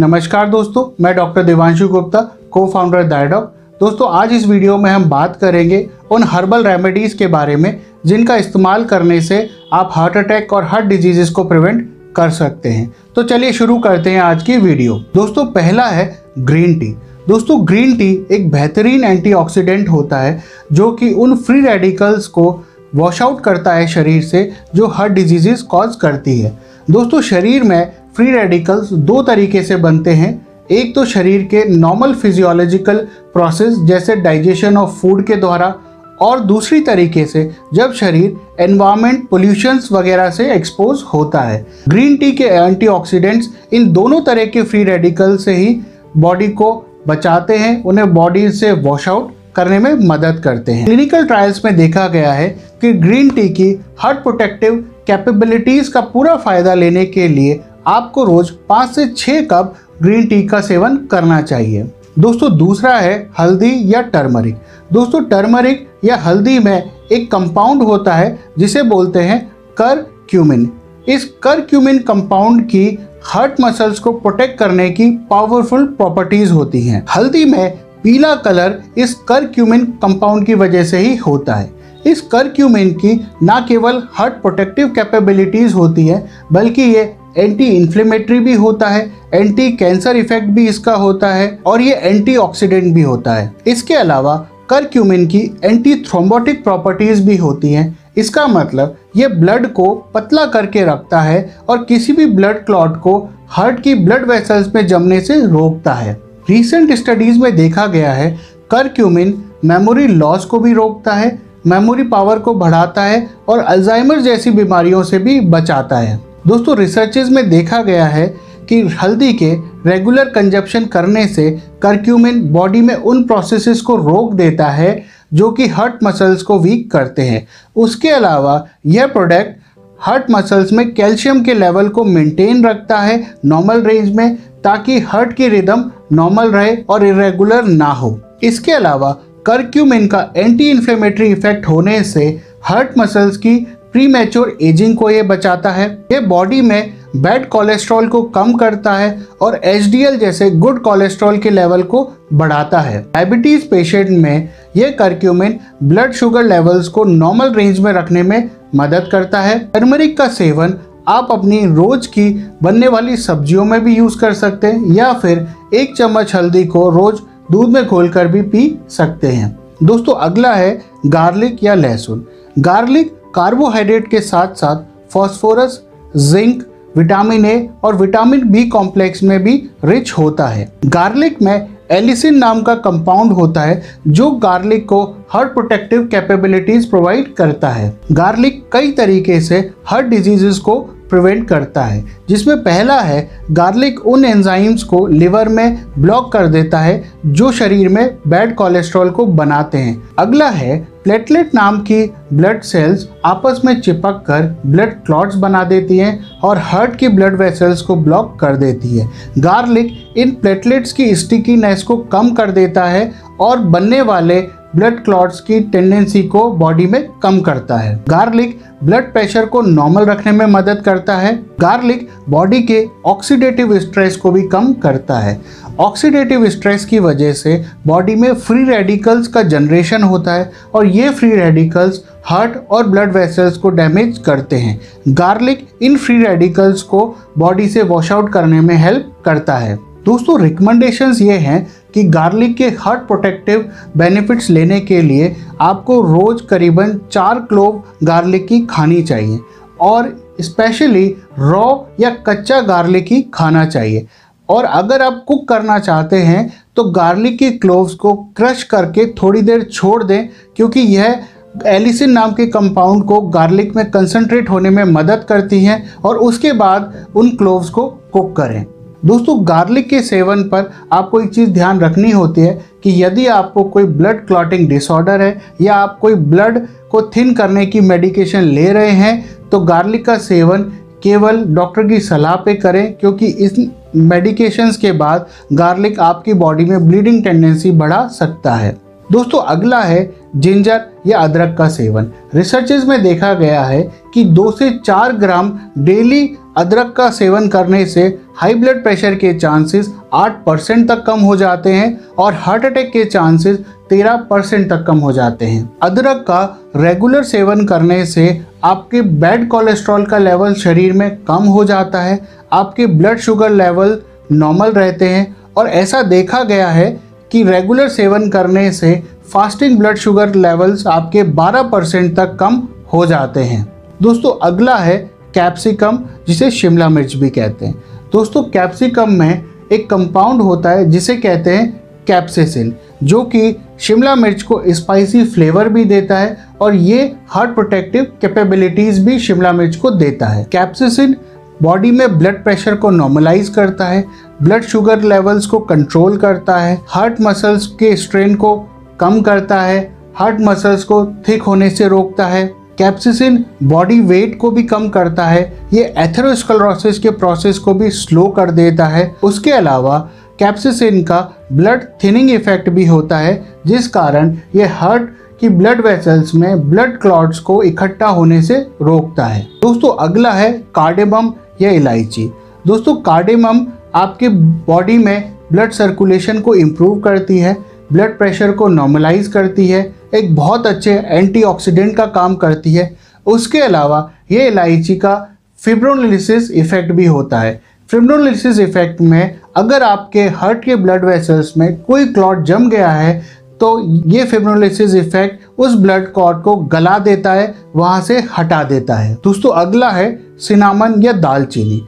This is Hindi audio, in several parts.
नमस्कार दोस्तों, मैं डॉक्टर देवांशु गुप्ता को फाउंडर डायडॉक दोस्तों, आज इस वीडियो में हम बात करेंगे उन हर्बल रेमेडीज़ के बारे में, जिनका इस्तेमाल करने से आप हार्ट अटैक और हार्ट डिजीजेस को प्रिवेंट कर सकते हैं। तो चलिए शुरू करते हैं आज की वीडियो। दोस्तों, पहला है ग्रीन टी दोस्तों ग्रीन टी एक बेहतरीन एंटीऑक्सीडेंट होता है, जो कि उन फ्री रेडिकल्स को वॉश आउट करता है शरीर से, जो हार्ट डिजीजेस कॉज करती है। दोस्तों, शरीर में फ्री रेडिकल्स दो तरीके से बनते हैं। एक तो शरीर के नॉर्मल फिजियोलॉजिकल प्रोसेस जैसे डाइजेशन ऑफ़ फ़ूड के द्वारा और दूसरी तरीके से जब शरीर एनवायरमेंट पोल्यूशंस वगैरह से एक्सपोज होता है। ग्रीन टी के एंटीऑक्सीडेंट्स इन दोनों तरह के फ्री रेडिकल से ही बॉडी को बचाते हैं। उन्हें बॉडी से वॉश आउट करने में मदद करते हैं। क्लिनिकल ट्रायल्स में देखा गया है कि ग्रीन टी की हार्ट प्रोटेक्टिव कैपेबिलिटीज़ का पूरा फ़ायदा लेने के लिए आपको रोज़ पाँच से छः कप ग्रीन टी का सेवन करना चाहिए। दोस्तों, दूसरा है हल्दी या टर्मरिक। दोस्तों, टर्मरिक या हल्दी में एक कंपाउंड होता है, जिसे बोलते हैं कर क्यूमिन इस कर क्यूमिन कंपाउंड की हार्ट मसल्स को प्रोटेक्ट करने की पावरफुल प्रॉपर्टीज़ होती हैं। हल्दी में पीला कलर इस कर क्यूमिन कंपाउंड की वजह से ही होता है। इस कर क्यूमिन की ना केवल हार्ट प्रोटेक्टिव कैपेबिलिटीज होती है, बल्कि ये एंटी इन्फ्लेमेटरी भी होता है एंटी कैंसर इफ़ेक्ट भी इसका होता है और ये एंटीऑक्सीडेंट भी होता है। इसके अलावा, करक्यूमिन की एंटी थ्रोम्बोटिक प्रॉपर्टीज़ भी होती हैं। इसका मतलब ये ब्लड को पतला करके रखता है और किसी भी ब्लड क्लॉट को हार्ट की ब्लड वेसल्स में जमने से रोकता है। रिसेंट स्टडीज़ में देखा गया है, करक्यूमिन मेमोरी लॉस को भी रोकता है मेमोरी पावर को बढ़ाता है और अल्जाइमर जैसी बीमारियों से भी बचाता है। दोस्तों रिसर्चेज में देखा गया है कि हल्दी के रेगुलर कंजप्शन करने से करक्यूमिन बॉडी में उन प्रोसेसेस को रोक देता है जो कि हर्ट मसल्स को वीक करते हैं। उसके अलावा, यह प्रोडक्ट हर्ट मसल्स में कैल्शियम के लेवल को मेंटेन रखता है नॉर्मल रेंज में, ताकि हर्ट की रिदम नॉर्मल रहे और इरेगुलर ना हो। इसके अलावा करक्यूमिन का एंटी इन्फ्लेमेटरी इफ़ेक्ट होने से हर्ट मसल्स की प्री मैच्योर एजिंग को ये बचाता है। ये बॉडी में बैड कोलेस्ट्रॉल को कम करता है और एचडीएल जैसे गुड कोलेस्ट्रॉल के लेवल को बढ़ाता है। डायबिटीज़ पेशेंट में यह करक्यूमिन ब्लड शुगर लेवल्स को नॉर्मल रेंज में रखने में मदद करता है। टर्मरिक का सेवन आप अपनी रोज की बनने वाली सब्जियों में भी यूज़ कर सकते हैं या फिर एक चम्मच हल्दी को रोज दूध में घोलकर भी पी सकते हैं। दोस्तों, अगला है गार्लिक या लहसुन। गार्लिक कार्बोहाइड्रेट के साथ साथ फॉस्फोरस, जिंक, विटामिन ए और विटामिन बी कॉम्प्लेक्स में भी रिच होता है। गार्लिक में एलिसिन नाम का कंपाउंड होता है, जो गार्लिक को हार्ट प्रोटेक्टिव कैपेबिलिटीज प्रोवाइड करता है। गार्लिक कई तरीके से हार्ट डिजीजेस को प्रिवेंट करता है, जिसमें पहला है गार्लिक उन एंजाइम्स को लिवर में ब्लॉक कर देता है, जो शरीर में बैड कोलेस्ट्रॉल को बनाते हैं। अगला है प्लेटलेट नाम की ब्लड सेल्स आपस में चिपक कर ब्लड क्लॉट्स बना देती हैं और हार्ट की ब्लड वेसल्स को ब्लॉक कर देती है। गार्लिक इन प्लेटलेट्स की स्टिकीनेस को कम कर देता है और बनने वाले ब्लड क्लॉट्स की टेंडेंसी को बॉडी में कम करता है। गार्लिक ब्लड प्रेशर को नॉर्मल रखने में मदद करता है। गार्लिक बॉडी के ऑक्सीडेटिव स्ट्रेस को भी कम करता है। ऑक्सीडेटिव स्ट्रेस की वजह से बॉडी में फ्री रेडिकल्स का जनरेशन होता है और ये फ्री रेडिकल्स हार्ट और ब्लड वेसल्स को डैमेज करते हैं। गार्लिक इन फ्री रेडिकल्स को बॉडी से वॉश आउट करने में हेल्प करता है। दोस्तों, रिकमेंडेशंस ये हैं कि गार्लिक के हार्ट प्रोटेक्टिव बेनिफिट्स लेने के लिए आपको रोज़ करीबन चार क्लोव गार्लिक की खानी चाहिए और स्पेशली रॉ या कच्चा गार्लिक ही खाना चाहिए। और अगर आप कुक करना चाहते हैं तो गार्लिक की क्लोव्स को क्रश करके थोड़ी देर छोड़ दें, क्योंकि यह एलिसिन नाम के कंपाउंड को गार्लिक में कंसंट्रेट होने में मदद करती हैं और उसके बाद उन क्लोव्स को कुक करें। दोस्तों गार्लिक के सेवन पर आपको एक चीज़ ध्यान रखनी होती है कि यदि आपको कोई ब्लड क्लॉटिंग डिसऑर्डर है या आप कोई ब्लड को थिन करने की मेडिकेशन ले रहे हैं तो गार्लिक का सेवन केवल डॉक्टर की सलाह पे करें, क्योंकि इस मेडिकेशंस के बाद गार्लिक आपकी बॉडी में ब्लीडिंग टेंडेंसी बढ़ा सकता है। दोस्तों, अगला है जिंजर या अदरक का सेवन। रिसर्चेज में देखा गया है कि दो से चार ग्राम डेली अदरक का सेवन करने से हाई ब्लड प्रेशर के चांसेस 8 परसेंट तक कम हो जाते हैं और हार्ट अटैक के चांसेस 13 परसेंट तक कम हो जाते हैं। अदरक का रेगुलर सेवन करने से आपके बैड कोलेस्ट्रॉल का लेवल शरीर में कम हो जाता है, आपके ब्लड शुगर लेवल नॉर्मल रहते हैं और ऐसा देखा गया है कि रेगुलर सेवन करने से फास्टिंग ब्लड शुगर लेवल्स आपके 12 परसेंट तक कम हो जाते हैं। दोस्तों, अगला है कैप्सिकम, जिसे शिमला मिर्च भी कहते हैं। दोस्तों, कैप्सिकम में एक कंपाउंड होता है, जिसे कहते हैं कैप्सेसिन, जो कि शिमला मिर्च को स्पाइसी फ्लेवर भी देता है और ये हार्ट प्रोटेक्टिव कैपेबिलिटीज भी शिमला मिर्च को देता है। कैप्सेसिन बॉडी में ब्लड प्रेशर को नॉर्मलाइज करता है, ब्लड शुगर लेवल्स को कंट्रोल करता है, हार्ट मसल्स के स्ट्रेन को कम करता है, हार्ट मसल्स को थिक होने से रोकता है कैप्सिसिन बॉडी वेट को भी कम करता है, ये एथेरोस्कलरोसिस के प्रोसेस को भी स्लो कर देता है। उसके अलावा कैप्सिसिन का ब्लड थिनिंग इफ़ेक्ट भी होता है, जिस कारण ये हार्ट की ब्लड वेसल्स में ब्लड क्लॉट्स को इकट्ठा होने से रोकता है। दोस्तों, अगला है कार्डेमम या इलायची। दोस्तों कार्डेमम आपके बॉडी में ब्लड सर्कुलेशन को इम्प्रूव करती है ब्लड प्रेशर को नॉर्मलाइज करती है एक बहुत अच्छे एंटीऑक्सीडेंट का काम करती है। उसके अलावा ये इलायची का फिब्रोलिसिस इफ़ेक्ट भी होता है। फिब्रोलिसिस इफ़ेक्ट में अगर आपके हार्ट के ब्लड वेसल्स में कोई क्लॉट जम गया है तो ये फिब्रोलिसिस इफ़ेक्ट उस ब्लड क्लॉट को गला देता है, वहाँ से हटा देता है। दोस्तों, अगला है सिनामन या दालचीनी।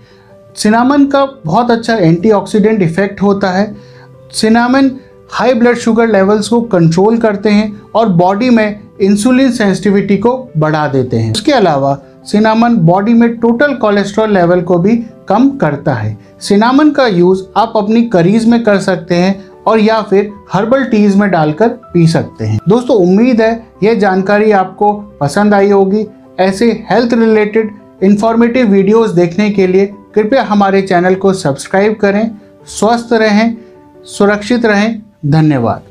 सिनामन का बहुत अच्छा एंटीऑक्सीडेंट इफ़ेक्ट होता है। Cinnamon high blood sugar levels को कंट्रोल करते हैं और बॉडी में इंसुलिन सेंसिटिविटी को बढ़ा देते हैं। उसके अलावा, सिनामन बॉडी में टोटल कोलेस्ट्रॉल लेवल को भी कम करता है। सिनामन का यूज़ आप अपनी करीज में कर सकते हैं और या फिर हर्बल टीज में डालकर पी सकते हैं। दोस्तों, उम्मीद है यह जानकारी आपको पसंद आई होगी। ऐसे हेल्थ रिलेटेड इंफॉर्मेटिव वीडियोस देखने के लिए कृपया हमारे चैनल को सब्सक्राइब करें, स्वस्थ रहें, सुरक्षित रहें। धन्यवाद।